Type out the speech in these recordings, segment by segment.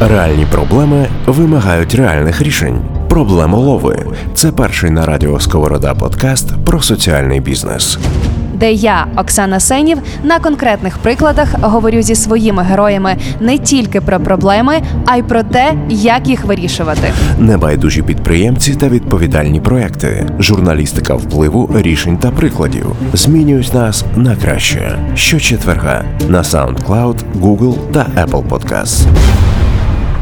Реальні проблеми вимагають реальних рішень. Проблемолови це перший на радіо Сковорода подкаст про соціальний бізнес. де я, Оксана Сенів, на конкретних прикладах говорю зі своїми героями не тільки про проблеми, а й про те, як їх вирішувати. Небайдужі підприємці та відповідальні проекти, журналістика впливу, рішень та прикладів змінюють нас на краще. Щочетверга на SoundCloud, Google та Apple Podcasts.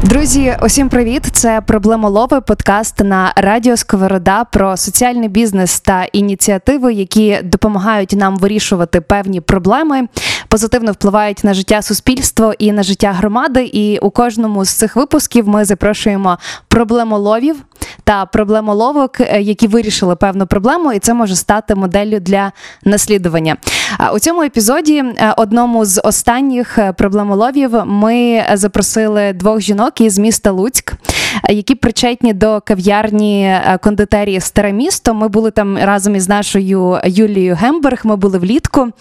Друзі, усім привіт! Це проблемолови подкаст на радіо Сковорода про соціальний бізнес та ініціативи, які допомагають нам вирішувати певні проблеми, позитивно впливають на життя суспільства і на життя громади. І у кожному з цих випусків ми запрошуємо проблемоловів та проблемоловок, е, які вирішили певну проблему, і це може стати моделлю для наслідування. У цьому епізоді, е, одному з останніх е, проблемоловів, ми запросили двох жінок із міста Луцьк, які причетні до кав'ярні кондитерії Старе місто. Ми були там разом із нашою Юлією Гемберг. Ми були влітку.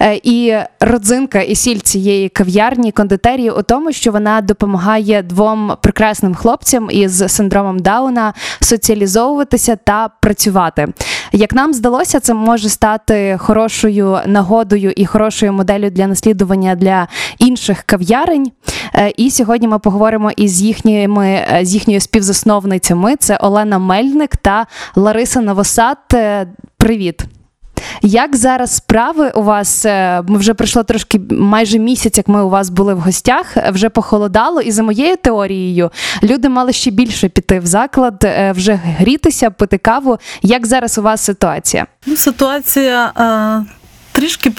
Е, І родзинка і сіль цієї кав'ярні кондитерії у тому, що вона допомагає двом прекрасним хлопцям із синдромом Дауна соціалізовуватися та працювати. Як нам здалося, це може стати хорошою нагодою і хорошою моделлю для наслідування для інших кав'ярень. Е, І сьогодні ми поговоримо із їхніми е, з їхньою співзасновницями. Це Олена Мельник та Лариса Новосад. Привіт! Як зараз справи у вас? Е, вже пройшло трошки майже місяць, як ми у вас були в гостях. е, Вже похолодало, і за моєю теорією люди мали ще більше піти в заклад, е, вже грітися, пити каву. Як зараз у вас ситуація? Ну, ситуація е, трішки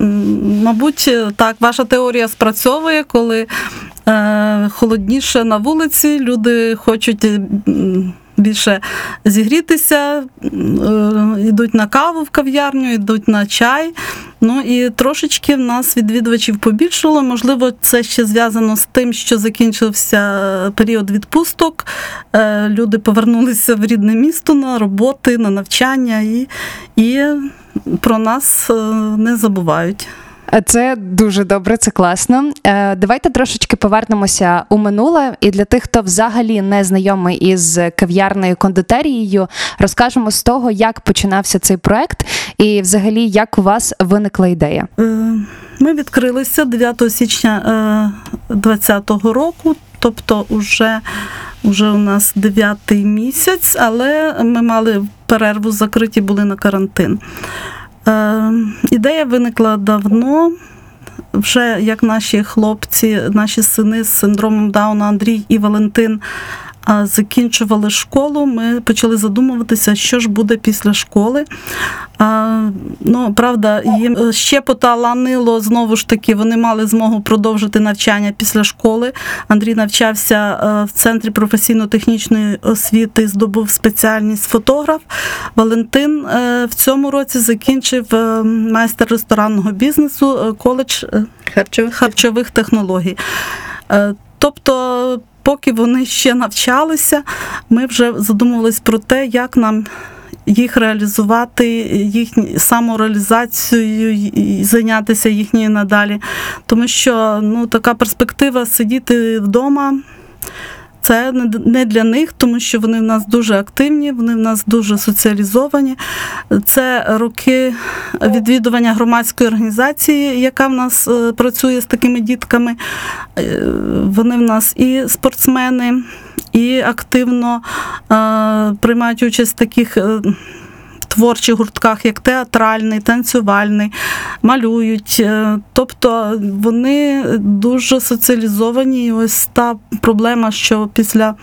м, Мабуть, так, ваша теорія спрацьовує, коли е, холодніше на вулиці, люди хочуть. Більше зігрітися, е, йдуть на каву в кав'ярню, йдуть на чай. Ну і трошечки в нас відвідувачів побільшало. Можливо, це ще зв'язано з тим, що закінчився період відпусток. Е, Люди повернулися в рідне місто на роботи, на навчання і, і про нас е, не забувають. Е, Це дуже добре, це класно. Е, Давайте трошечки повернемося у минуле. І для тих, хто взагалі не знайомий із кав'ярною кондитерією, розкажемо з того, як починався цей проект, і взагалі як у вас виникла ідея. Е, Ми відкрилися 9 січня 2020 року, тобто уже, уже у нас 9 місяць, але ми мали перерву закриті, були на карантин. Е, Ідея виникла давно. Вже як наші хлопці, наші сини з синдромом Дауна Андрій і Валентин закінчували школу, ми почали задумуватися, що ж буде після школи. А, ну, правда, їм ще поталанило знову ж таки, вони мали змогу продовжити навчання після школи. Андрій навчався е, в центрі професійно-технічної освіти, здобув спеціальність фотограф. Валентин е, в цьому році закінчив е, майстер ресторанного бізнесу, коледж Харчових. харчових технологій. Тобто, поки вони ще навчалися, ми вже задумувались про те, як нам їх реалізувати, їхні самореалізацією і зайнятися їхньою надалі. Тому що ну, така перспектива сидіти вдома. Це не для них, тому що вони в нас дуже активні, вони в нас дуже соціалізовані. Це роки відвідування громадської організації, яка в нас е, працює з такими дітками. Е, Вони в нас і спортсмени, і активно е, приймають участь в таких. Творчих гуртках, як театральний, танцювальний, малюють. Е, Тобто вони дуже соціалізовані. І ось та проблема, що після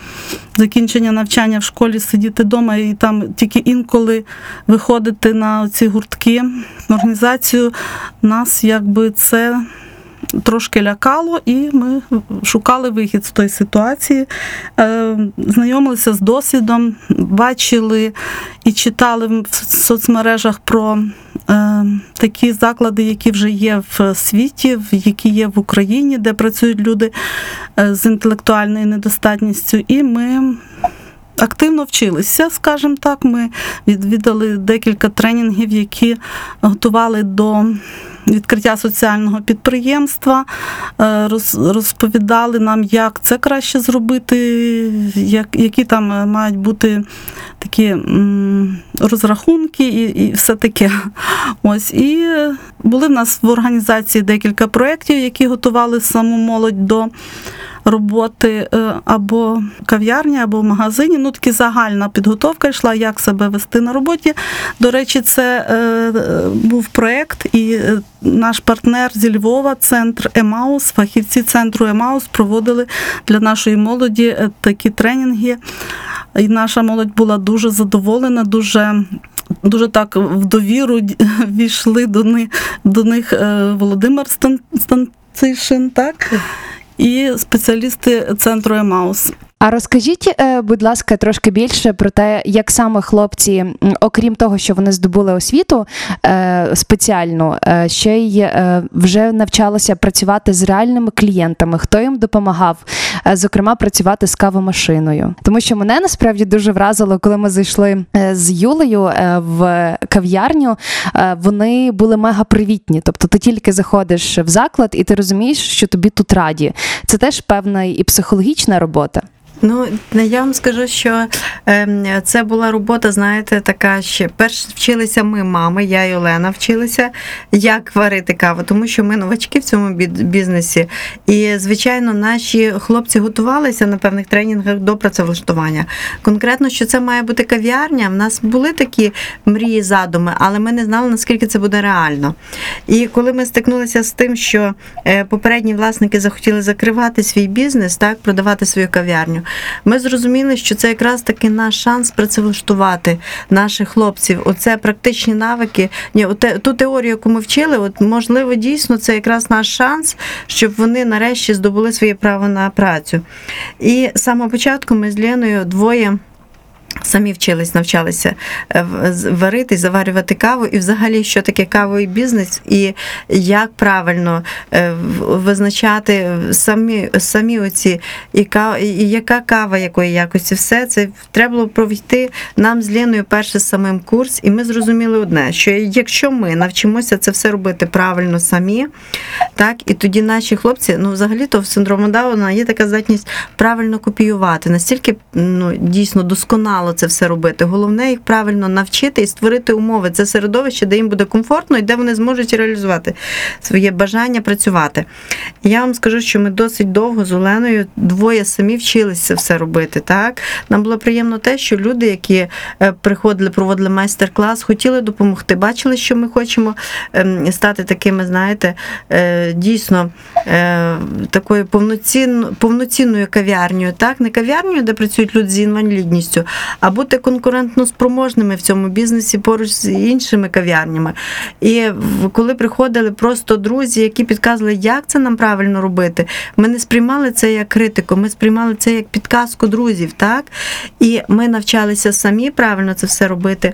закінчення навчання в школі сидіти вдома і там тільки інколи виходити на ці гуртки, організацію, нас якби це трошки лякало, і ми шукали вихід з тої ситуації, Е, знайомилися з досвідом, бачили і читали в соцмережах про е, такі заклади, які вже є в світі, які є в Україні, де працюють люди е, з інтелектуальною недостатністю. І ми активно вчилися, скажімо так. Ми відвідали декілька тренінгів, які готували до відкриття соціального підприємства, е, розповідали нам, як це краще зробити, як, які там мають бути такі розрахунки і, і все таке. Ось і були в нас в організації декілька проєктів, які готували саму молодь до роботи е, або кав'ярні, або в магазині. Ну, таки загальна підготовка йшла, як себе вести на роботі. До речі, це е, був проєкт, і е, наш партнер зі Львова, центр Емаус, фахівці центру Емаус проводили для нашої молоді такі тренінги. І наша молодь була дуже задоволена, дуже. Дуже так в довіру війшли до них, до них Володимир Стан- Станцишин, так? І спеціалісти центру Емаус. А розкажіть, е, будь ласка, трошки більше про те, як саме хлопці, окрім того, що вони здобули освіту е, спеціальну, е, ще й вже навчалися працювати з реальними клієнтами. Хто їм допомагав, зокрема, працювати з кавомашиною. Тому що мене насправді дуже вразило, коли ми зайшли з Юлею в кав'ярню. Вони були мега привітні. Тобто, ти тільки заходиш в заклад, і ти розумієш, що тобі тут раді. Це теж певна і психологічна робота. Ну, я вам скажу, що ем, це була робота, знаєте, така ще перш вчилися ми, мами, я і Олена вчилися, як варити каву, тому що ми новачки в цьому бізнесі. І, звичайно, наші хлопці готувалися на певних тренінгах до працевлаштування. Конкретно, що це має бути кав'ярня, в нас були такі мрії, задуми, але ми не знали, наскільки це буде реально. І коли ми стикнулися з тим, що е, попередні власники захотіли закривати свій бізнес, так, продавати свою кав'ярню, ми зрозуміли, що це якраз таки наш шанс працевлаштувати наших хлопців. Оце практичні навики. Ні, ту теорію, яку ми вчили, от можливо, дійсно це якраз наш шанс, щоб вони нарешті здобули своє право на працю. І з самого початку ми з Леною двоє. Самі вчились, навчалися е, варити, заварювати каву, і взагалі, що таке кавовий бізнес, і як правильно е, визначати самі, самі оці, і, ка- і яка кава, якої якості, все це треба було провести нам з Леною перший самим курс, і ми зрозуміли одне: що якщо ми навчимося це все робити правильно самі, так і тоді наші хлопці, ну взагалі-то в синдрому Дауна є така здатність правильно копіювати, настільки ну дійсно досконало це все робити. Головне їх правильно навчити і створити умови. Це середовище, де їм буде комфортно і де вони зможуть реалізувати своє бажання працювати. Я вам скажу, що ми досить довго з Оленою двоє самі вчилися все робити. Так нам було приємно те, що люди, які е, приходили, проводили майстер-клас, хотіли допомогти, бачили, що ми хочемо ем, стати такими, знаєте, е, дійсно е, такою повноцінно, повноцінною кав'ярнею, так не кав'ярнею, де працюють люди з інвалідністю, а бути конкурентно спроможними в цьому бізнесі поруч з іншими кав'ярнями. І коли приходили просто друзі, які підказували, як це нам правильно робити, ми не сприймали це як критику, ми сприймали це як підказку друзів, так? І ми навчалися самі правильно це все робити.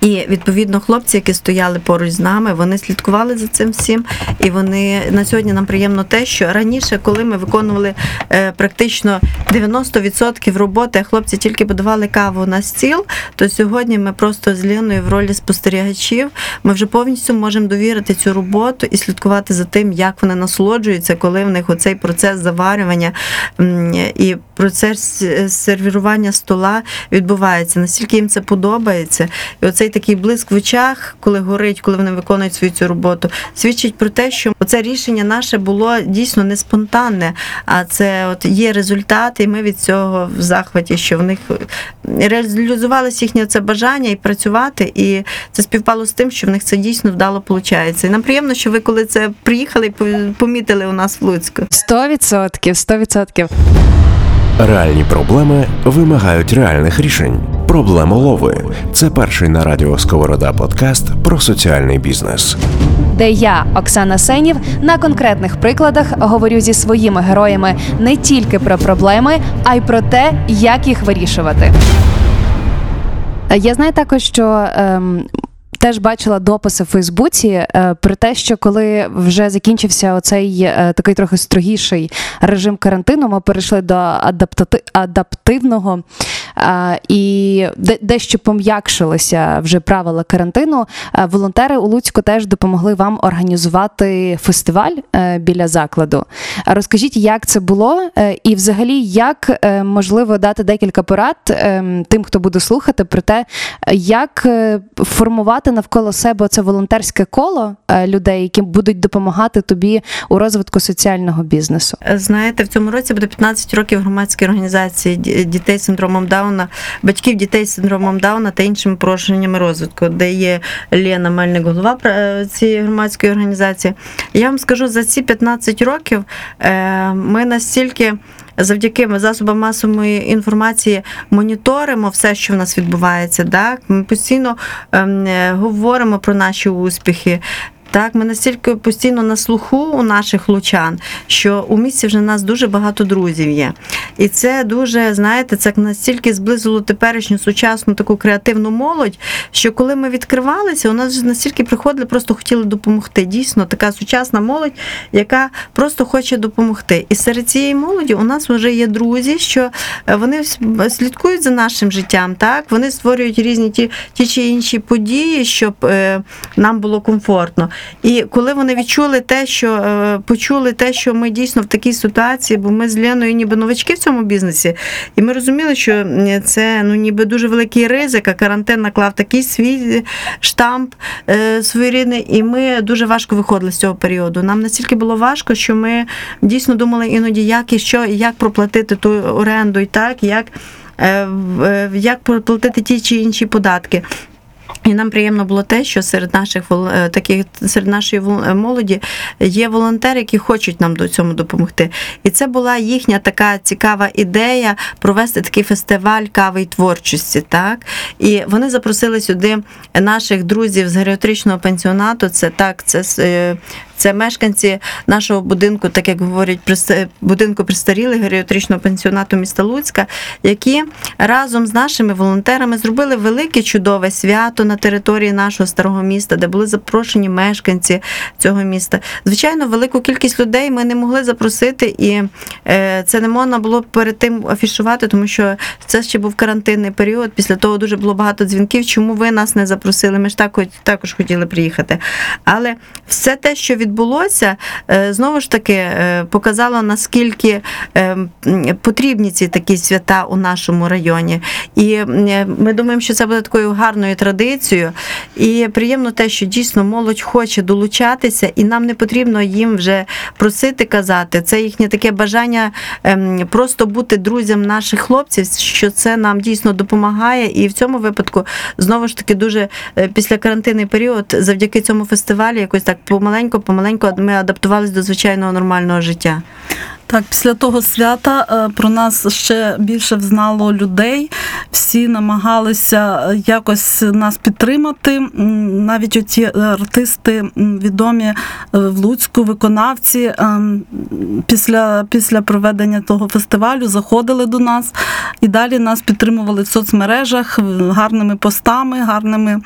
І відповідно хлопці, які стояли поруч з нами, вони слідкували за цим всім. І вони на сьогодні нам приємно те, що раніше, коли ми виконували е, практично 90% роботи, а хлопці тільки подавали каву на стіл, то сьогодні ми просто з Ліною в ролі спостерігачів. Ми вже повністю можемо довірити цю роботу і слідкувати за тим, як вони насолоджуються, коли в них оцей процес заварювання і процес е, сервірування стола відбувається. Настільки їм це подобається. Оцей такий блиск в очах, коли горить, коли вони виконують свою цю роботу, свідчить про те, що це рішення наше було дійсно не спонтанне, а це от є результат, і ми від цього в захваті, що в них реалізувалося їхнє це бажання і працювати, і це співпало з тим, що в них це дійсно вдало виходить. І нам приємно, що ви коли це приїхали, помітили у нас в Луцьку. Сто відсотків, сто відсотків. Реальні проблеми вимагають реальних рішень. Проблемолови це перший на радіо Сковорода подкаст про соціальний бізнес. де я, Оксана Сенів, на конкретних прикладах говорю зі своїми героями не тільки про проблеми, а й про те, як їх вирішувати. Я знаю також, що. Ем, Теж бачила дописи в Фейсбуці е, про те, що коли вже закінчився оцей е, такий трохи строгіший режим карантину, ми перейшли до адаптивного і дещо пом'якшилися вже правила карантину. Волонтери у Луцьку теж допомогли вам організувати фестиваль е, біля закладу. Розкажіть, як це було, е, і взагалі як е, можливо дати декілька порад тим, хто буде слухати, про те, як формувати навколо себе це волонтерське коло людей, які будуть допомагати тобі у розвитку соціального бізнесу. Знаєте, в цьому році буде 15 років громадської організації дітей з синдромом Дауна, батьків дітей з синдромом Дауна та іншими порушеннями розвитку, де є Лена Мельник, голова е, цієї громадської організації. Я вам скажу, за ці 15 років е, ми настільки. Завдяки засобам масової інформації моніторимо все, що в нас відбувається. Так? Ми постійно ем, е, говоримо про наші успіхи. Так, ми настільки постійно на слуху у наших лучан, що у місті вже нас дуже багато друзів є. І це дуже, знаєте, це настільки зблизило теперішню сучасну таку креативну молодь, що коли ми відкривалися, у нас вже настільки приходили, просто хотіли допомогти. Дійсно, така сучасна молодь, яка просто хоче допомогти. І серед цієї молоді у нас вже є друзі, що е, вони слідкують за нашим життям, так вони створюють різні ті, ті чи інші події, щоб е, нам було комфортно. І коли вони відчули те, що е, почули те, що ми дійсно в такій ситуації, бо ми з Леною ніби новачки в цьому бізнесі, і ми розуміли, що це ну ніби дуже великий ризик, а карантин наклав такий свій штамп е, своєрідний, і ми дуже важко виходили з цього періоду. Нам настільки було важко, що ми дійсно думали іноді, як і що, і як проплатити ту оренду, і так, як, е, е, як проплатити ті чи інші податки. І нам приємно було те, що серед наших е, таких серед нашої е, молоді є волонтери, які хочуть нам до цьому допомогти. І це була їхня така цікава ідея провести такий фестиваль кави й творчості. Так і вони запросили сюди наших друзів з геріатричного пенсіонату. Це так, це е, це мешканці нашого будинку, так як говорять, будинку престарілих геріатричного пенсіонату міста Луцька, які разом з нашими волонтерами зробили велике чудове свято на території нашого старого міста, де були запрошені мешканці цього міста. Звичайно, велику кількість людей ми не могли запросити, і е, це не можна було перед тим афішувати, тому що це ще був карантинний період. Після того дуже було багато дзвінків. Чому ви нас не запросили? Ми ж так також хотіли приїхати. Але все те, що відбулося, е, знову ж таки е, показало наскільки е, потрібні ці такі свята у нашому районі. І ми думаємо, що це буде такою гарною традицією. І приємно те, що дійсно молодь хоче долучатися, і нам не потрібно їм вже просити казати. Це їхнє таке бажання ем, просто бути друзям наших хлопців, що це нам дійсно допомагає. І в цьому випадку знову ж таки дуже після карантинний період, завдяки цьому фестивалю, якось так помаленьку, помаленьку ми адаптувалися до звичайного нормального життя. Так, після того свята е, про нас ще більше взнало людей. Всі намагалися е, якось нас підтримати. Навіть оті е, артисти відомі в Луцьку, виконавці після, після проведення того фестивалю заходили до нас і далі нас підтримували в соцмережах гарними постами, гарними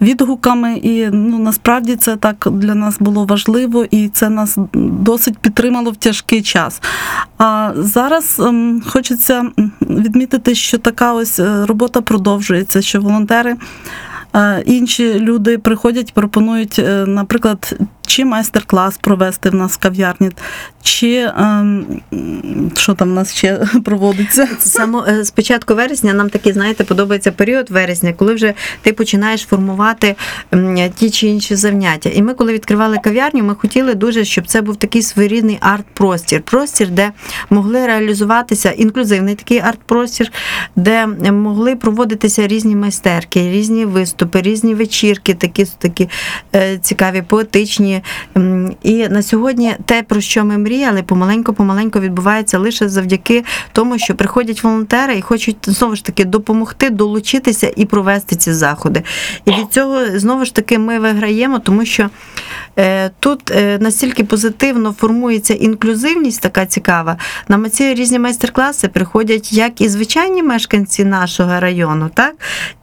відгуками. І ну насправді це так для нас було важливо, і це нас досить підтримало в тяжкий час. А зараз ем, хочеться відмітити, що така ось е, робота продовжується, що волонтери. е, Інші люди приходять, пропонують, е, наприклад, чи майстер-клас провести в нас в кав'ярні, чи ем, що там в нас ще проводиться. Само е, з початку вересня нам такий, знаєте, подобається період вересня, коли вже ти починаєш формувати ті чи інші заняття. І ми, коли відкривали кав'ярню, ми хотіли дуже, щоб це був такий своєрідний арт-простір. Простір, де могли реалізуватися інклюзивний такий арт-простір, де могли проводитися різні майстерки, різні виступи, різні вечірки, такі, такі е, цікаві, поетичні. М, І на сьогодні те, про що ми мріяли, помаленьку-помаленьку відбувається лише завдяки тому, що приходять волонтери і хочуть знову ж таки допомогти, долучитися і провести ці заходи. І від цього знову ж таки ми виграємо, тому що е, тут е, настільки позитивно формується інклюзивність, така цікава. На ці різні майстер-класи приходять як і звичайні мешканці нашого району, так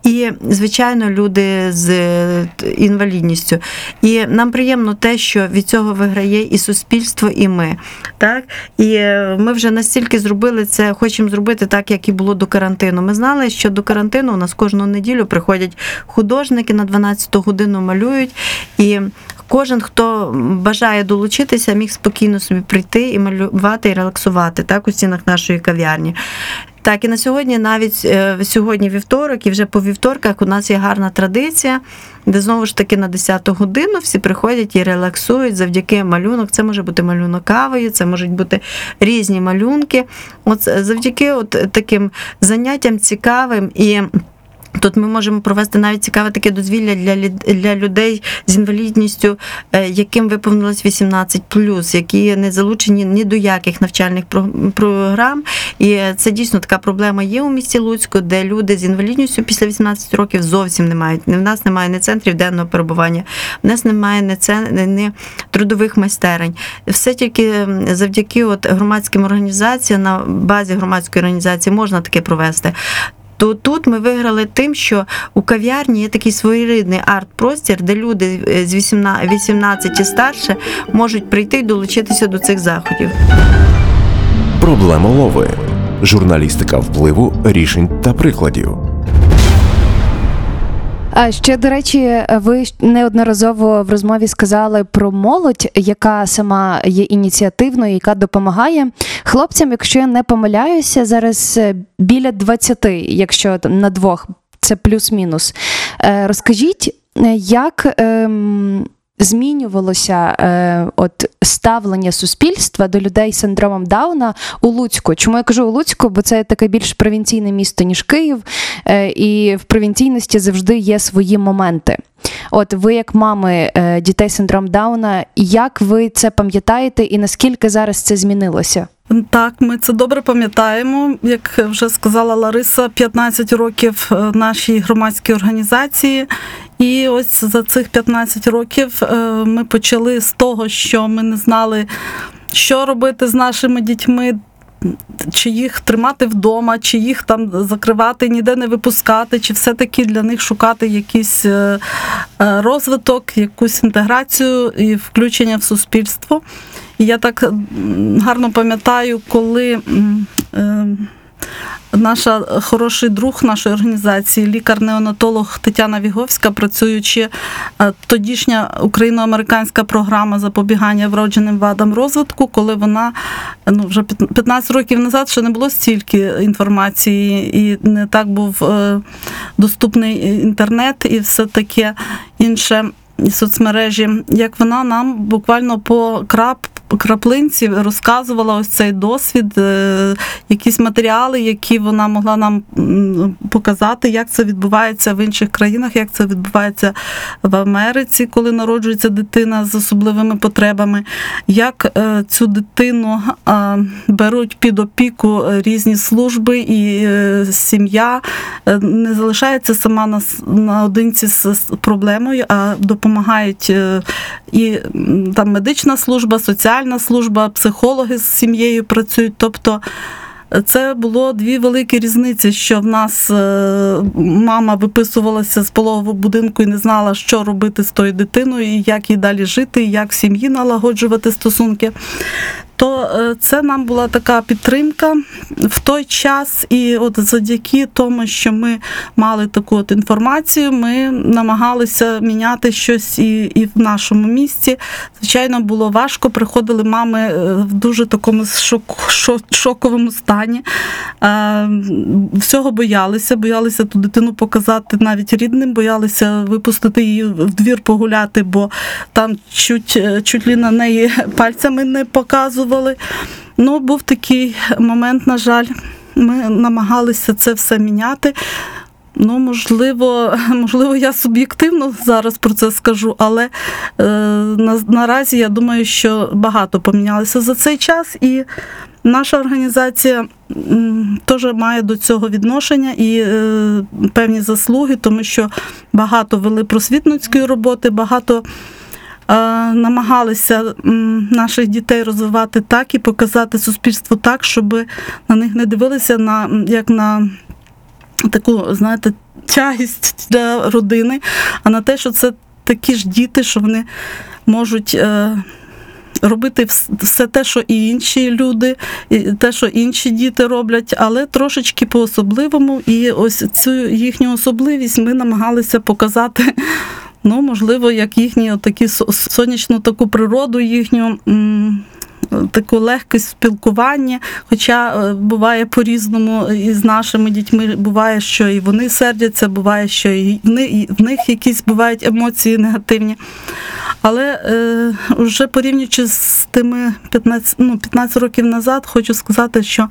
і звичайно люди з е, інвалідністю. І нам приємно те, те, що від цього виграє і суспільство, і ми. Так? І е, ми вже настільки зробили це, хочемо зробити так, як і було до карантину. Ми знали, що до карантину у нас кожну неділю приходять художники на 12 годину малюють. І Кожен, хто бажає долучитися, міг спокійно собі прийти і малювати і релаксувати так у стінах нашої кав'ярні. Так, і на сьогодні, навіть е, сьогодні вівторок, і вже по вівторках у нас є гарна традиція, де знову ж таки на 10 годину всі приходять і релаксують завдяки малюнок. Це може бути малюнок кавою, це можуть бути різні малюнки. От завдяки от таким заняттям цікавим і. Тут ми можемо провести навіть цікаве таке дозвілля для для людей з інвалідністю, е, яким виповнилось 18+, які не залучені ні до яких навчальних програм. І це дійсно така проблема є у місті Луцьку, де люди з інвалідністю після 18 років зовсім не мають. В нас немає ні центрів денного перебування, в нас немає ні, цен, ні трудових майстерень. Все тільки завдяки от громадським організаціям на базі громадської організації можна таке провести то тут ми виграли тим, що у кав'ярні є такий своєрідний арт-простір, де люди е, з 18 18 і старше можуть прийти і долучитися до цих заходів. Проблема лови Журналістика впливу, рішень та прикладів. А ще до речі, ви неодноразово в розмові сказали про молодь, яка сама є ініціативною, яка допомагає хлопцям. Якщо я не помиляюся, зараз е, біля 20, якщо на двох це плюс-мінус. Е, Розкажіть, е, як ем, змінювалося е, от ставлення суспільства до людей з синдромом Дауна у Луцьку? Чому я кажу у Луцьку? Бо це таке більш провінційне місто, ніж Київ, е, і в провінційності завжди є свої моменти. От ви, як мами е, дітей з синдром Дауна, як ви це пам'ятаєте, і наскільки зараз це змінилося? Так, ми це добре пам'ятаємо. Як вже сказала Лариса, 15 років е, нашій громадській організації. І ось за цих 15 років е, ми почали з того, що ми не знали, що робити з нашими дітьми. Чи їх тримати вдома, чи їх там закривати, ніде не випускати, чи все-таки для них шукати якийсь е, розвиток, якусь інтеграцію і включення в суспільство. Я так гарно пам'ятаю, коли е, наша хороший друг нашої організації, лікар-неонатолог Тетяна Віговська, працюючи е, тодішня україно-американська програма запобігання вродженим вадам розвитку, коли вона ну, вже 15 років назад ще не було стільки інформації, і не так був е, доступний інтернет і все таке інше. І соцмережі, як вона нам буквально по крап, краплинці розказувала ось цей досвід, е, якісь матеріали, які вона могла нам показати, як це відбувається в інших країнах, як це відбувається в Америці, коли народжується дитина з особливими потребами, як е, цю дитину беруть під опіку різні служби і е, сім'я не залишається сама наодинці з проблемою, а допомагають і там медична служба, соціальна служба, психологи з сім'єю працюють. Тобто е, це було дві великі різниці, що в нас е, мама виписувалася з пологового будинку і не знала, що робити з тою дитиною, і як їй далі жити, і як в сім'ї налагоджувати стосунки. То е, це нам була така підтримка в той час, і от завдяки тому, що ми мали таку от інформацію, ми намагалися міняти щось і, і в нашому місті. Звичайно, було важко. Приходили мами е, в дуже такому шок, шо- шоковому стані. Е, Всього боялися, боялися ту дитину показати навіть рідним, боялися випустити її в двір погуляти, бо там чуть, чуть ли на неї пальцями не показували. Ну, був такий момент, на жаль, ми намагалися це все міняти. Ну, можливо, можливо, я суб'єктивно зараз про це скажу, але е, на, наразі я думаю, що багато помінялося за цей час, і наша організація м, теж має до цього відношення і е, певні заслуги, тому що багато вели просвітницької роботи, багато намагалися наших дітей розвивати так і показати суспільству так, щоб на них не дивилися на як на таку, знаєте, тягість для родини, а на те, що це такі ж діти, що вони можуть. е, Робити все те, що і інші люди, і те, що інші діти роблять, але трошечки по-особливому. І ось цю їхню особливість ми намагалися показати, ну, можливо, як їхні такі сонячну таку природу, їхню. Таку легкість в спілкуванні, хоча е, буває по-різному і з нашими дітьми. Буває, що і вони сердяться, буває, що і в них якісь бувають емоції негативні. Але е, вже порівнюючи з тими 15, ну, 15 років назад, хочу сказати, що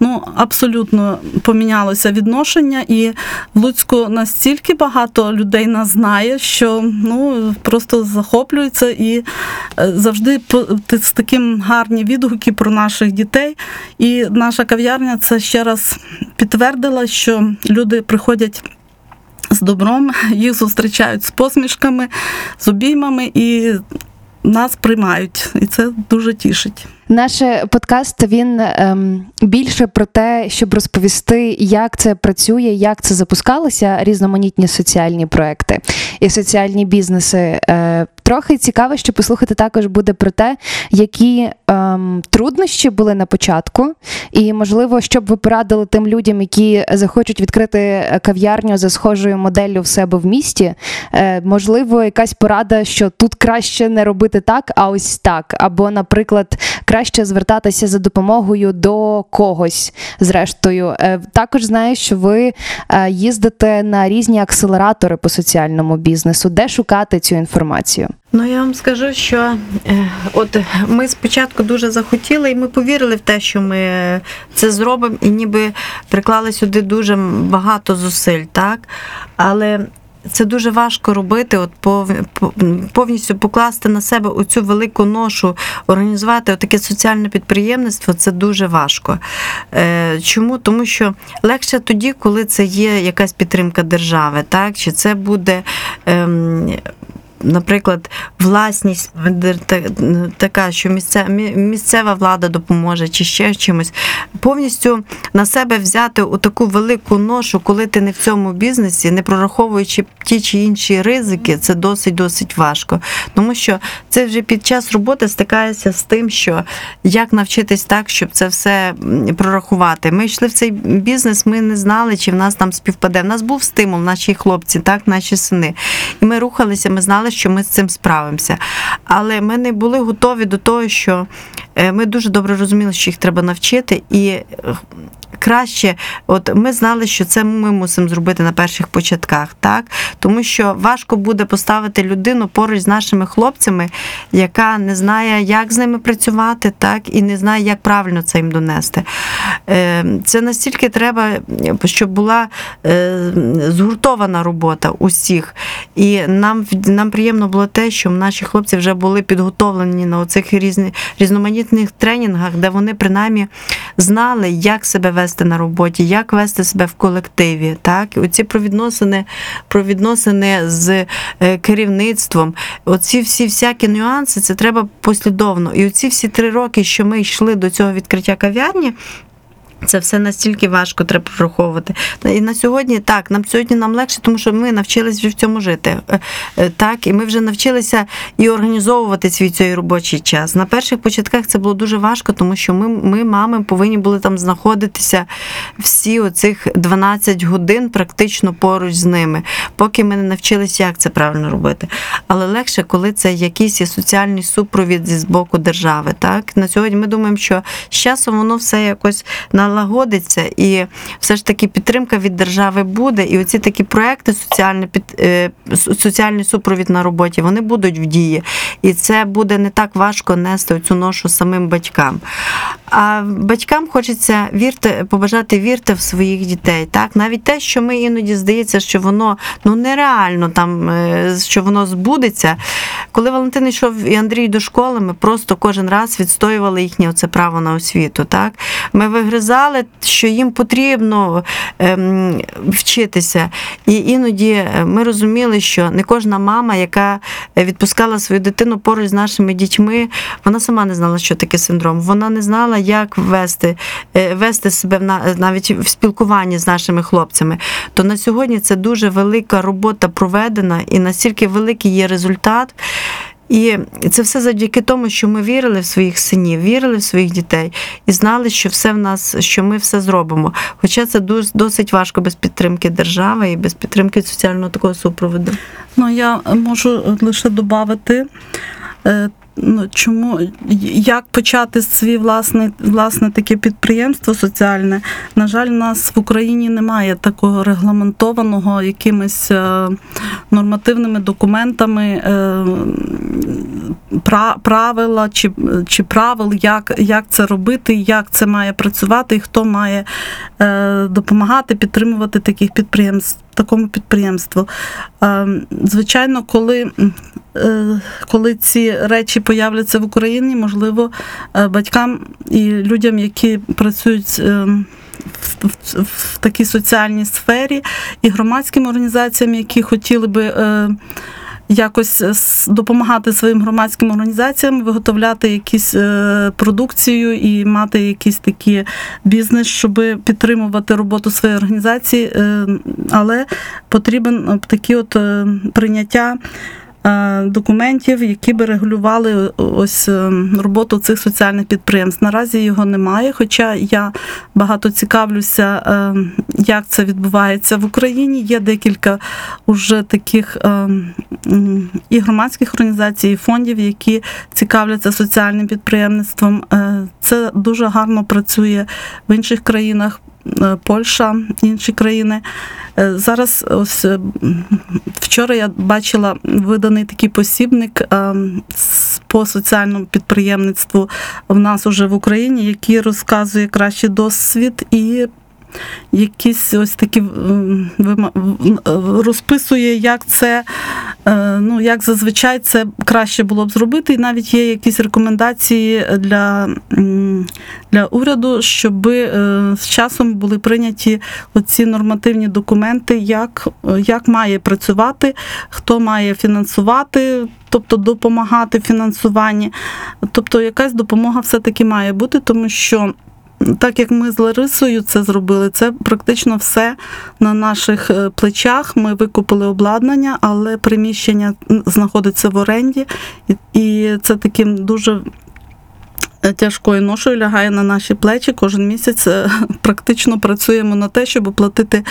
ну, абсолютно помінялося відношення, і в Луцьку настільки багато людей нас знає, що ну, просто захоплюються і е, завжди з таким гарні відгуки про наших дітей. І наша кав'ярня це ще раз підтвердила, що люди приходять з добром, їх зустрічають з посмішками, з обіймами і нас приймають. І це дуже тішить. Наш подкаст він ем, більше про те, щоб розповісти, як це працює, як це запускалося, різноманітні соціальні проекти і соціальні бізнеси. Е, трохи цікаво, що послухати також буде про те, які ем, труднощі були на початку, і можливо, щоб ви порадили тим людям, які захочуть відкрити кав'ярню за схожою моделлю в себе в місті. Е, можливо, якась порада, що тут краще не робити так, а ось так. Або, наприклад, краще звертатися за допомогою до когось. Зрештою, Е, також знаю, що ви е, їздите на різні акселератори по соціальному бізнесу. Де шукати цю інформацію? Ну я вам скажу, що е, от ми спочатку дуже захотіли, і ми повірили в те, що ми це зробимо, і ніби приклали сюди дуже багато зусиль, так? Але це дуже важко робити, от повністю покласти на себе оцю велику ношу, організувати таке соціальне підприємництво це дуже важко. Е, Чому? Тому що легше тоді, коли це є якась підтримка держави, так? Чи це буде. Наприклад, власність така, що місце- місцева влада допоможе, чи ще чимось, повністю на себе взяти у таку велику ношу, коли ти не в цьому бізнесі, не прораховуючи ті чи інші ризики, це досить досить важко. Тому що це вже під час роботи стикаєшся з тим, що як навчитись так, щоб це все прорахувати. Ми йшли в цей бізнес, ми не знали, чи в нас там співпаде. В нас був стимул, наші хлопці, так, наші сини. І ми рухалися, ми знали, що ми з цим справимося. Але ми не були готові до того, що е, ми дуже добре розуміли, що їх треба навчити, і е, краще, от ми знали, що це ми мусимо зробити на перших початках, так тому що важко буде поставити людину поруч з нашими хлопцями, яка не знає, як з ними працювати, так і не знає, як правильно це їм донести. Е, Це настільки треба, щоб була е, згуртована робота усіх. І нам, нам приємно було те, що наші хлопці вже були підготовлені на оцих різні, різноманітних тренінгах, де вони принаймні знали, як себе вести на роботі, як вести себе в колективі. Так? Оці про відносини, про відносини з е, керівництвом, оці всі всякі нюанси, це треба послідовно. І оці всі три роки, що ми йшли до цього відкриття кав'ярні. Це все настільки важко треба прораховувати. І на сьогодні так, нам сьогодні нам легше, тому що ми навчились вже в цьому жити. Е, е, Так, і ми вже навчилися і організовувати свій цей робочий час. На перших початках це було дуже важко, тому що ми, ми мами, повинні були там знаходитися всі оцих 12 годин практично поруч з ними, поки ми не навчилися, як це правильно робити. Але легше, коли це якийсь є соціальний супровід з боку держави. Так на сьогодні ми думаємо, що з часом воно все якось налагодиться, і все ж таки підтримка від держави буде. І оці такі проекти, соціальний під е, соціальний супровід на роботі, вони будуть в дії. І це буде не так важко нести цю ношу самим батькам. А батькам хочеться вірте, побажати вірте в своїх дітей. Так, навіть те, що ми іноді здається, що воно ну нереально там, е, що воно збудеться. Коли Валентин йшов і Андрій до школи, ми просто кожен раз відстоювали їхнє оце право на освіту. Так? Ми вигризали, що їм потрібно ем, вчитися. І іноді е, ми розуміли, що не кожна мама, яка відпускала свою дитину поруч з нашими дітьми, вона сама не знала, що таке синдром. Вона не знала, як вести, е, вести себе навіть в спілкуванні з нашими хлопцями. То на сьогодні це дуже велика робота проведена, і настільки великий є результат. І це все завдяки тому, що ми вірили в своїх синів, вірили в своїх дітей і знали, що все в нас, що ми все зробимо. Хоча це дос- досить важко без підтримки держави і без підтримки соціального такого супроводу. Ну, я можу лише додати. Ну, чому як почати свій власне, власне таке підприємство соціальне? На жаль, нас в Україні немає такого регламентованого якимись е, нормативними документами е, пра- правила чи, чи правил, як, як це робити, як це має працювати, і хто має е, допомагати підтримувати таких підприємств, такому підприємству. Звичайно, коли е, коли ці речі появляться в Україні, можливо, е, батькам і людям, які працюють е, в, в, в такій соціальній сфері, і громадським організаціям, які хотіли би. Е, Якось допомагати своїм громадським організаціям виготовляти якісь е, продукцію і мати якісь такі бізнес, щоб підтримувати роботу своєї організації, Е, але потрібен е, такі от е, прийняття е, документів, які би регулювали ось е, роботу цих соціальних підприємств. Наразі його немає, хоча я багато цікавлюся, е, як це відбувається в Україні. Є декілька уже таких е, і громадських організацій, і фондів, які цікавляться соціальним підприємництвом. Е, Це дуже гарно працює в інших країнах. е, Польща, інші країни. Е, Зараз ось е, вчора я бачила виданий такий посібник е, по соціальному підприємництву в нас уже в Україні, який розказує кращий досвід і якісь ось такі е, розписує, як це, е, ну як зазвичай це краще було б зробити. І навіть є якісь рекомендації для, для уряду, щоб е, з часом були прийняті оці нормативні документи, як, як має працювати, хто має фінансувати. Тобто допомагати фінансуванні. Тобто якась допомога все-таки має бути, тому що так як ми з Ларисою це зробили, це практично все на наших е, плечах. Ми викупили обладнання, але приміщення знаходиться в оренді, і, це таким дуже. е, Тяжкою ношою лягає на наші плечі. Кожен місяць е, практично працюємо на те, щоб оплатити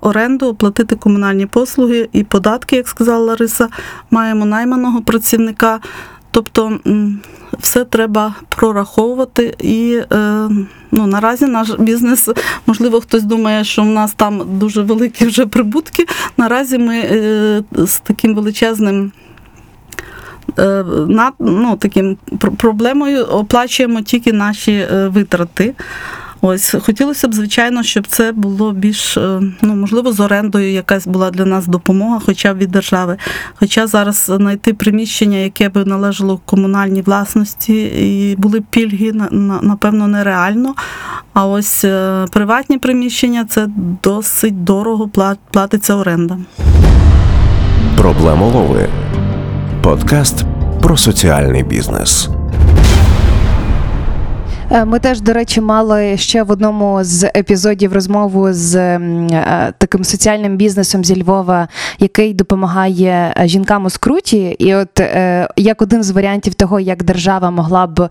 оренду, оплатити комунальні послуги і податки, як сказала Лариса. Маємо найманого працівника. Тобто все треба прораховувати. І е, ну, наразі наш бізнес, можливо, хтось думає, що в нас там дуже великі вже прибутки. Наразі ми е, з таким величезним. е, на- ну, таким проблемою оплачуємо тільки наші витрати. Ось хотілося б, звичайно, щоб це було більш е, ну можливо з орендою якась була для нас допомога, хоча б від держави. Хоча зараз знайти приміщення, яке би належало комунальній власності, і були пільги, на- на- напевно, нереально. А ось е, приватні приміщення це досить дорого платиться оренда. Проблемолови. Подкаст про соціальний бізнес. Е, Ми теж, до речі, мали ще в одному з епізодів розмову з е, таким соціальним бізнесом зі Львова, який допомагає е, жінкам у скруті. І от як один з варіантів того, як держава могла б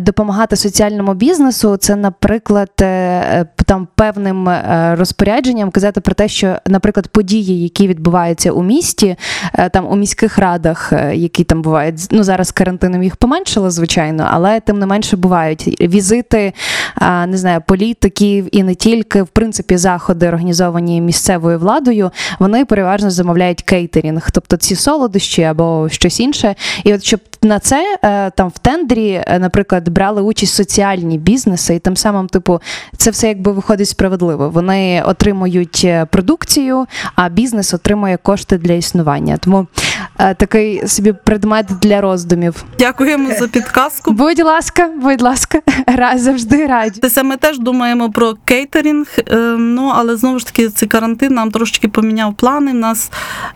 допомагати соціальному бізнесу, це, наприклад, е, е, там певним е, розпорядженням казати про те, що, наприклад, події, які відбуваються у місті, е, там у міських радах, е, які там бувають, ну зараз карантином їх поменшало, звичайно, але тим не менше бувають. Візити, не знаю, політиків і не тільки, в принципі, заходи, організовані місцевою владою, вони переважно замовляють кейтерінг, тобто ці солодощі або щось інше. І от щоб на це е, там в тендері, е, наприклад, брали участь соціальні бізнеси, і тим самим, типу, це все якби виходить справедливо. Вони отримують е, продукцію, а бізнес отримує кошти для існування. Тому такий собі предмет для роздумів. Дякуємо за підказку. Будь ласка, будь ласка, раз завжди раді. Ми теж думаємо про кейтерінг, е, ну але знову ж таки цей карантин нам трошки поміняв плани. У нас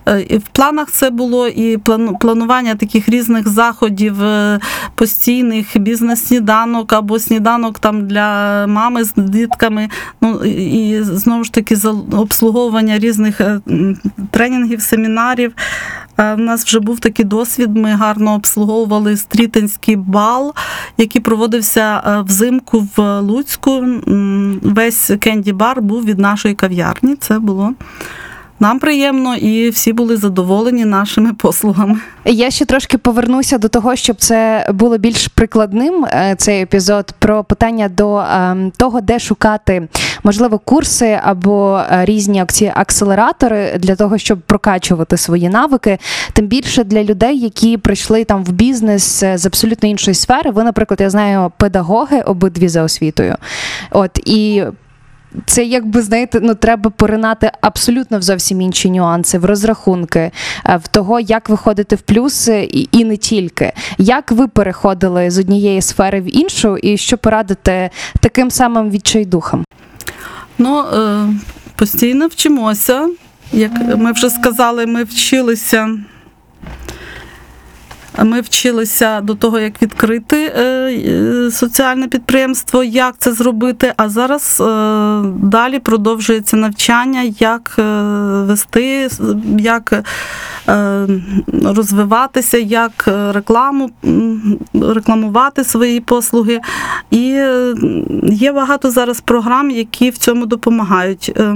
е, і в планах це було і планування таких різних заходів е, постійних, бізнес-сніданок або сніданок там для мами з дітками. Ну і знову ж таки за обслуговування різних е, тренінгів, семінарів. Е, У нас вже був такий досвід. Ми гарно обслуговували стрітинський бал, який проводився е, взимку в Луцьку. Весь кенді-бар був від нашої кав'ярні. Це було нам приємно, і всі були задоволені нашими послугами. Я ще трошки повернуся до того, щоб це було більш прикладним. е, Цей епізод про питання до ем, того, де шукати можливо курси або е, різні акселератори для того, щоб прокачувати свої навики. Тим більше для людей, які прийшли там в бізнес е, з абсолютно іншої сфери. Ви, наприклад, я знаю, педагоги обидві за освітою. От і це якби знаєте, ну треба поринати абсолютно в зовсім інші нюанси, в розрахунки, е, в того, як виходити в плюс е, і, і не тільки. Як ви переходили з однієї сфери в іншу, і що порадите таким самим відчайдухам? Ну, е, постійно вчимося. Як ми вже сказали, ми вчилися. Ми вчилися до того, як відкрити е, е, соціальне підприємство, як це зробити. А зараз е, далі продовжується навчання, як вести, як розвиватися, як е, рекламу, рекламувати свої послуги. І е, є багато зараз програм, які в цьому допомагають. Е,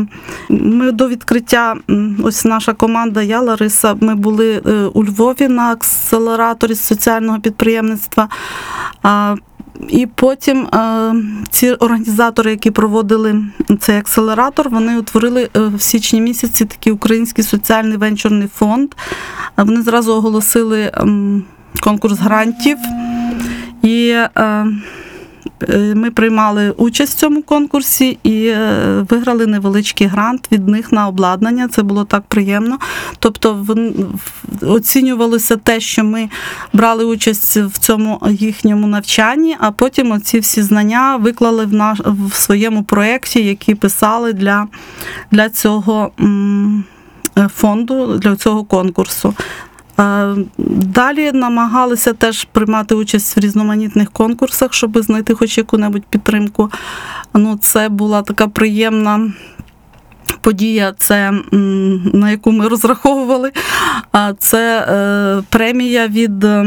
Ми до відкриття, ось наша команда, я Лариса, ми були е, у Львові на акселераторі соціального підприємництва. І потім е, ці організатори, які проводили цей акселератор, вони утворили е, в січні місяці такий український соціальний венчурний фонд. А Вони зразу оголосили ем, конкурс грантів. І е, е, ми приймали участь в цьому конкурсі і е, виграли невеличкий грант від них на обладнання. Це було так приємно. Тобто оцінювалося те, що ми брали участь в цьому їхньому навчанні, а потім оці всі знання виклали в наш в своєму проєкті, які писали для, для цього е, фонду, для цього конкурсу. Далі намагалися теж приймати участь в різноманітних конкурсах, щоб знайти хоч яку-небудь підтримку. Ну, це була така приємна. Подія, це на яку ми розраховували. Це е, премія від е,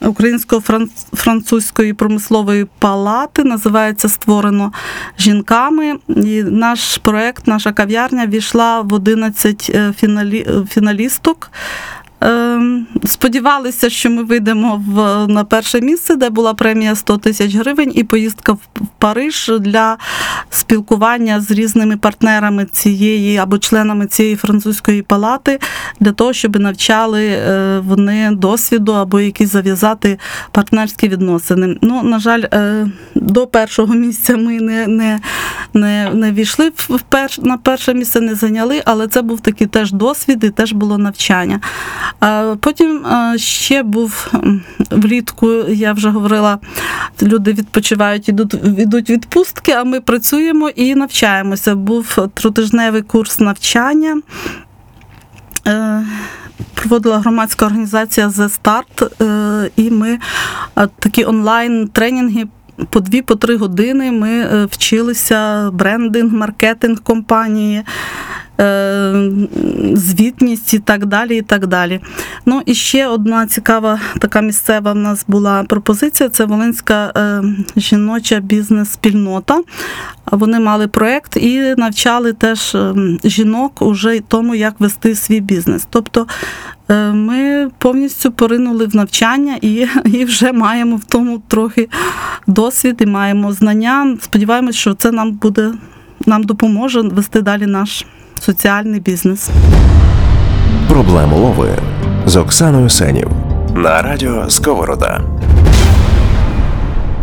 Українсько-французької промислової палати. Називається Створено жінками. І наш проект, наша кав'ярня війшла в 11 е, фіналі, фіналісток. Ем, Сподівалися, що ми вийдемо в, на перше місце, де була премія 100 тисяч гривень, і поїздка в Париж для спілкування з різними партнерами цієї або членами цієї французької палати, для того, щоб навчали е, вони досвіду або якісь зав'язати партнерські відносини. Ну, на жаль, е, до першого місця ми не, не, не, не війшли в перш, на перше місце, не зайняли, але це був такий теж досвід і теж було навчання. А Потім ще був влітку, я вже говорила, люди відпочивають, ідуть, ідуть відпустки, а ми працюємо і навчаємося. Був тротижневий курс навчання. Е, Проводила громадська організація The Start, е, і ми такі онлайн тренінги по дві, по три години ми е, вчилися брендинг, маркетинг компанії, звітність і так далі. і так далі. Ну і ще одна цікава така місцева в нас була пропозиція. Це Волинська е, жіноча бізнес-спільнота. Вони мали проєкт і навчали теж е, жінок уже тому, як вести свій бізнес. Тобто е, ми повністю поринули в навчання і, і вже маємо в тому трохи досвід і маємо знання. Сподіваємось, що це нам буде нам допоможе вести далі наш соціальний бізнес. Проблему лови з Оксаною Сенів на радіо Сковорода.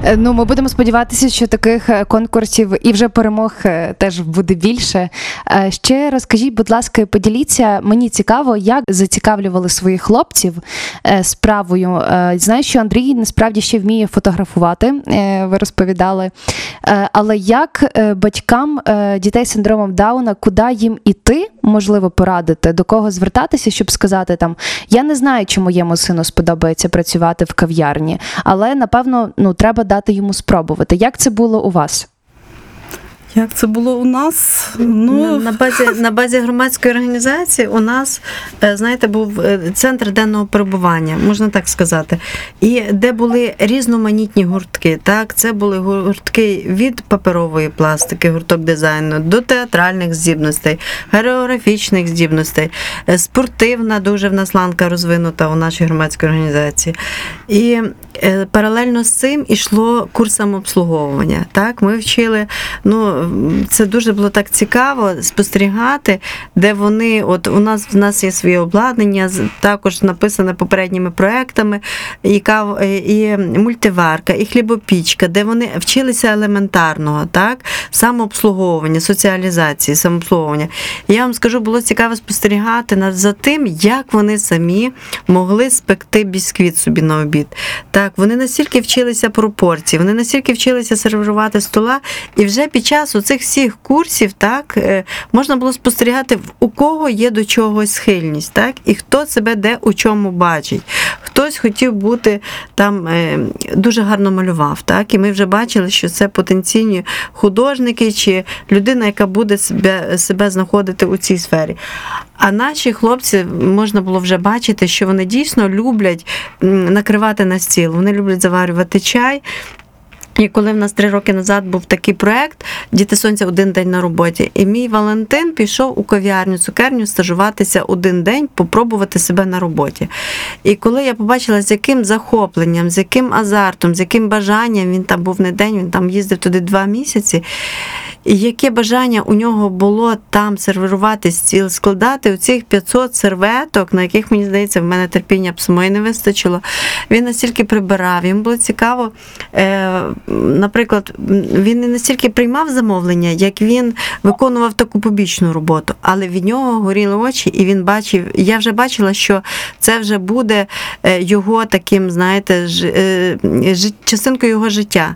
Е, Ну, ми будемо сподіватися, що таких е, конкурсів і вже перемог е, теж буде більше. Ще розкажіть, будь ласка, поділіться. Мені цікаво, як зацікавлювали своїх хлопців справою. Знаю, що Андрій насправді ще вміє фотографувати. Ви розповідали. Але як батькам дітей з синдромом Дауна, куди їм іти, можливо, порадити, до кого звертатися, щоб сказати там: я не знаю, чи моєму сину сподобається працювати в кав'ярні, але напевно ну треба дати йому спробувати. Як це було у вас? Як це було у нас? Ну, на, базі на базі громадської організації у нас, е, знаєте, був е, центр денного перебування, можна так сказати, і де були різноманітні гуртки. Так, це були гуртки від паперової пластики, гурток дизайну, до театральних здібностей, хореографічних здібностей, е, спортивна дуже в нас ланка розвинута у нашій громадській організації. І паралельно з цим ішло курс самообслуговування. Так, ми вчили. Ну це дуже було так цікаво спостерігати, де вони, от у нас в нас є своє обладнання, також написане попередніми проектами, і, кав, е, і мультиварка, і хлібопічка, де вони вчилися елементарного, так, самообслуговування, соціалізації, самообслуговування. Я вам скажу, було цікаво спостерігати за тим, як вони самі могли спекти бісквіт собі на обід. Так, вони настільки вчилися пропорції, вони настільки вчилися сервірувати стола, і вже під час цих всіх курсів так е, можна було спостерігати, у кого є до чогось схильність, так, і хто себе де у чому бачить. Хтось хотів бути там е, дуже гарно малював, так, і ми вже бачили, що це потенційні художники чи людина, яка буде себе, себе знаходити у цій сфері. А наші хлопці можна було вже бачити, що вони дійсно люблять накривати на стіл, вони люблять заварювати чай. І коли в нас три роки назад був такий проект Діти сонця один день на роботі, і мій Валентин пішов у кав'ярню, цукерню стажуватися один день, попробувати себе на роботі. І коли я побачила, з яким захопленням, з яким азартом, з яким бажанням він там був не день, він там їздив туди два місяці. І яке бажання у нього було там сервірувати стіл, складати оцих 500 серветок, на яких, мені здається, в мене терпіння б самої не вистачило. Він настільки прибирав, їм було цікаво. Е, наприклад, він не настільки приймав замовлення, як він виконував таку побічну роботу, але від нього горіли очі, і він бачив. Я вже бачила, що це вже буде е, його таким, знаєте, ж, е, жит- частинкою його життя.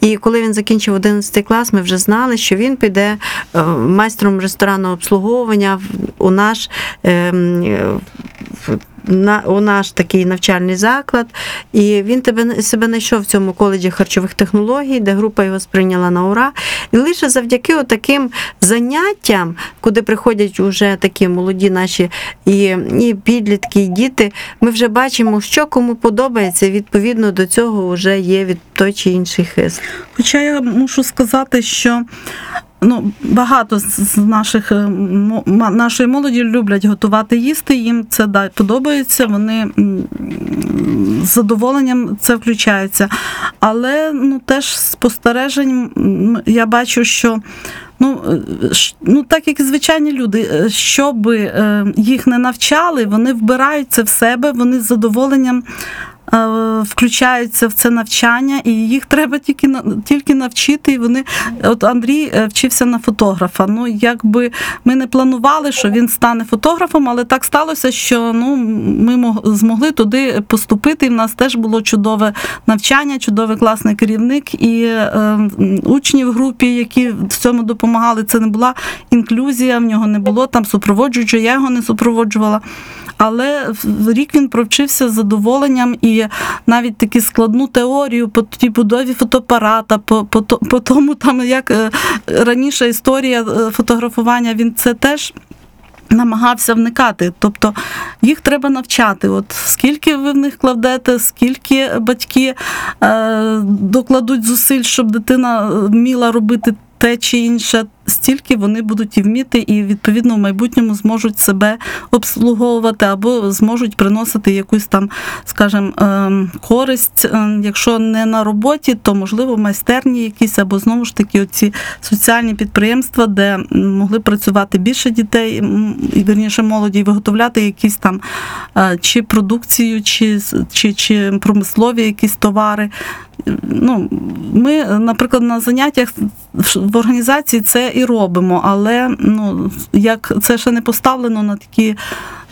І коли він закінчив 11 клас, ми вже знали, що він піде е, майстром ресторанного обслуговування у наш. е, е, в- на у наш такий навчальний заклад, і він тебе себе знайшов в цьому коледжі харчових технологій, де група його сприйняла на ура. І лише завдяки таким заняттям, куди приходять уже такі молоді наші і, і підлітки, і діти, ми вже бачимо, що кому подобається. Відповідно до цього вже є від той чи інший хист. Хоча я мушу сказати, що ну, багато з наших, е, нашої молоді люблять готувати їсти, їм це да, подобається, вони з задоволенням це включаються. Але ну, теж спостережень я бачу, що. Ну, е, ну, так як і звичайні люди, е, щоб їх не навчали, вони вбирають це в себе, вони з задоволенням включаються в це навчання, і їх треба тільки тільки навчити. І вони от Андрій е, вчився на фотографа. Ну якби ми не планували, що він стане фотографом, але так сталося, що ну ми мог- змогли туди поступити. І в нас теж було чудове навчання, чудовий класний керівник і е, учні в групі, які в цьому допомагали. Це не була інклюзія, в нього не було там супроводжуючого, я його не супроводжувала. Але в рік він провчився з задоволенням і навіть таку складну теорію по тій будові фотоапарата, по, по, по тому, там як е, раніше історія е, фотографування, він це теж. Намагався вникати, тобто їх треба навчати. От скільки ви в них кладете, скільки батьки е, докладуть зусиль, щоб дитина вміла робити те чи інше, стільки вони будуть і вміти, і відповідно в майбутньому зможуть себе обслуговувати або зможуть приносити якусь там, скажімо, ем, користь. Ем, Якщо не на роботі, то можливо майстерні якісь, або знову ж таки оці соціальні підприємства, де могли працювати більше дітей, і вірніше молоді, і виготовляти якісь там е, чи продукцію, чи, чи, чи промислові якісь товари. Ну, ми, наприклад, на заняттях в організації це і робимо, але ну, як це ще не поставлено на такі,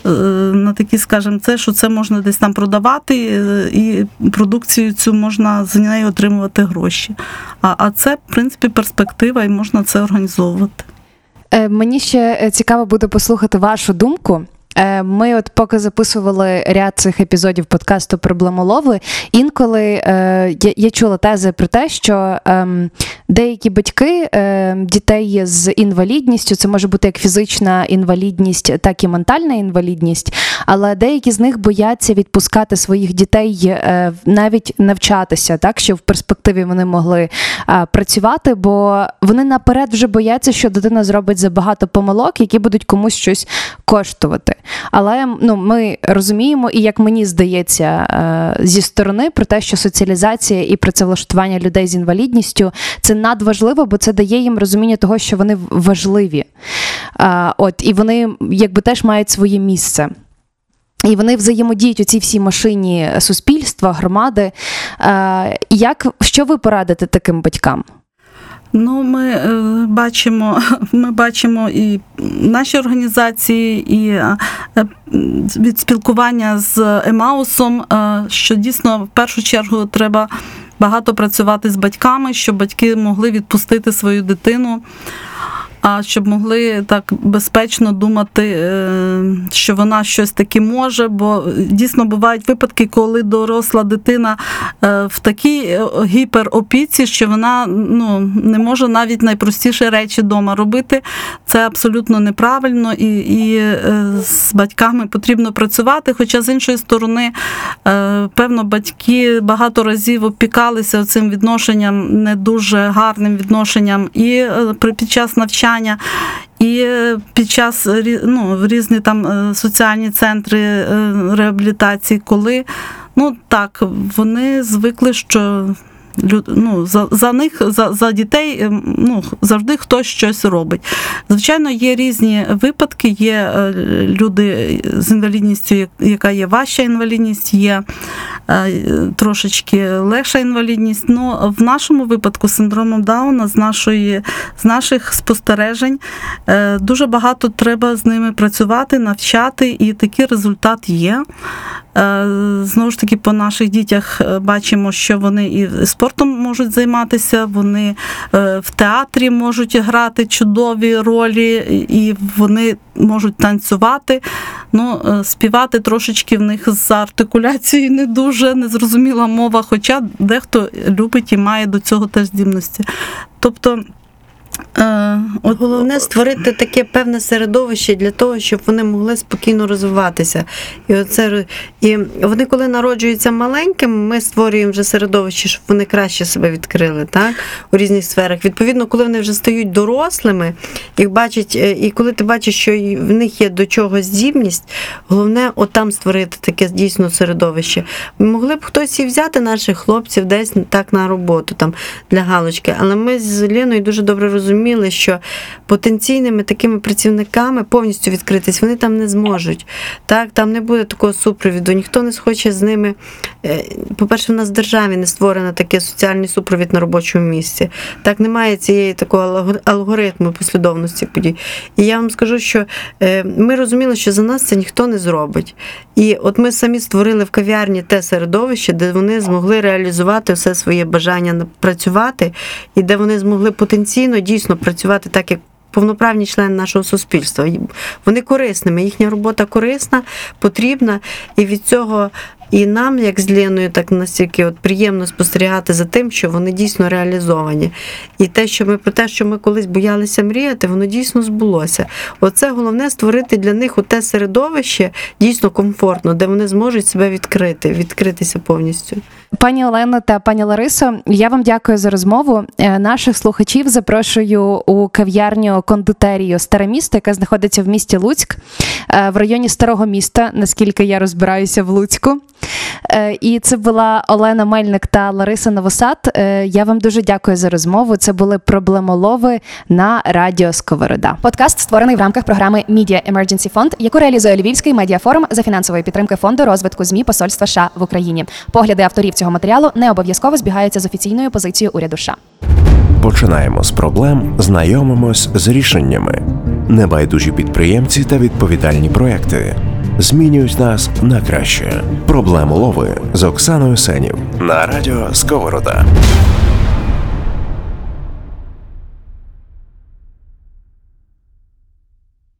е, на такі, скажімо, це, що це можна десь там продавати, е, і продукцію цю можна за неї отримувати гроші. А, а це, в принципі, перспектива, і можна це організовувати. Е, Мені ще цікаво буде послухати вашу думку. Е, Ми, от поки записували ряд цих епізодів подкасту Проблемолови, інколи е, я, я чула тези про те, що ем, деякі батьки е, дітей з інвалідністю, це може бути як фізична інвалідність, так і ментальна інвалідність, але деякі з них бояться відпускати своїх дітей е, навіть навчатися, так що в перспективі вони могли е, працювати, бо вони наперед вже бояться, що дитина зробить забагато помилок, які будуть комусь щось коштувати. Але ну, ми розуміємо, і як мені здається, е, зі сторони про те, що соціалізація і працевлаштування людей з інвалідністю це надважливо, бо це дає їм розуміння того, що вони важливі. Е, От і вони якби теж мають своє місце. І вони взаємодіють у цій всій машині суспільства, громади. Е, Як що ви порадите таким батькам? Ну, ми е, бачимо, ми бачимо і наші організації, і е, е, від спілкування з Емаусом, е, що дійсно в першу чергу треба багато працювати з батьками, щоб батьки могли відпустити свою дитину. А щоб могли так безпечно думати, е, що вона щось таке може, бо дійсно бувають випадки, коли доросла дитина е, в такій е, гіперопіці, що вона ну, не може навіть найпростіші речі вдома робити. Це абсолютно неправильно, і, і з батьками потрібно працювати. Хоча з іншої сторони, певно, батьки багато разів опікалися цим відношенням, не дуже гарним відношенням, і під час навчання. І е, під час ну, різні там е, соціальні центри е, реабілітації, коли ну так вони звикли, що ну, за, за них, за, за дітей ем, ну, завжди хтось щось робить. Звичайно, є різні випадки, є е, люди з інвалідністю, як- яка є важча інвалідність, є е, трошечки легша інвалідність. Ну, в нашому випадку синдромом Дауна, з, нашої, з наших спостережень, е, дуже багато треба з ними працювати, навчати, і такий результат є. Е, Знову ж таки, по наших дітях е, бачимо, що вони і спортом можуть займатися, вони е, в театрі можуть грати чудові ролі, і вони можуть танцювати. Ну, співати трошечки в них з артикуляцією не дуже незрозуміла мова, хоча дехто любить і має до цього теж здібності. Тобто, от, Головне створити таке певне середовище для того, щоб вони могли спокійно розвиватися. І оце і вони, коли народжуються маленькими, ми створюємо вже середовище, щоб вони краще себе відкрили, так у різних сферах. Відповідно, коли вони вже стають дорослими, їх бачать, е, і коли ти бачиш, що в них є до чого здібність, головне отам створити таке дійсно середовище. Могли б хтось і взяти наших хлопців десь так на роботу там для галочки, але ми з Леною дуже добре розуміли, що потенційними такими працівниками повністю відкритись вони там не зможуть. Так, там не буде такого супровіду, ніхто не схоче з ними. е, По-перше, в нас в державі не створено такий соціальний супровід на робочому місці. Так немає цієї такого алгоритму послідовності подій. І я вам скажу, що е, ми розуміли, що за нас це ніхто не зробить. І от ми самі створили в кав'ярні те середовище, де вони змогли реалізувати все своє бажання працювати, і де вони змогли потенційно дійсно працювати так, як. Повноправні члени нашого суспільства. Вони корисними, їхня робота корисна, потрібна, і від цього і нам, як з Леною, так настільки от приємно спостерігати за тим, що вони дійсно реалізовані. І те, що ми про те, що ми колись боялися мріяти, воно дійсно збулося. Оце головне створити для них те середовище дійсно комфортно, де вони зможуть себе відкрити, відкритися повністю. Пані Олено та пані Ларисо, я вам дякую за розмову. Е, Наших слухачів запрошую у кав'ярню кондитерію Старе місто, яка знаходиться в місті Луцьк, е, в районі старого міста, наскільки я розбираюся в Луцьку. Е, І це була Олена Мельник та Лариса Новосад. Е, Я вам дуже дякую за розмову. Це були проблемолови на радіо Сковорода. Подкаст створений в рамках програми Media Emergency Fund, яку реалізує Львівський медіафорум за фінансової підтримки фонду розвитку змі Посольства США в Україні. Погляди авторів цього матеріалу не обов'язково збігаються з офіційною позицією уряду США. Починаємо з проблем, знайомимось з рішеннями. Небайдужі підприємці та відповідальні проекти змінюють нас на краще. Проблему лови з Оксаною Сенів на радіо Сковорода.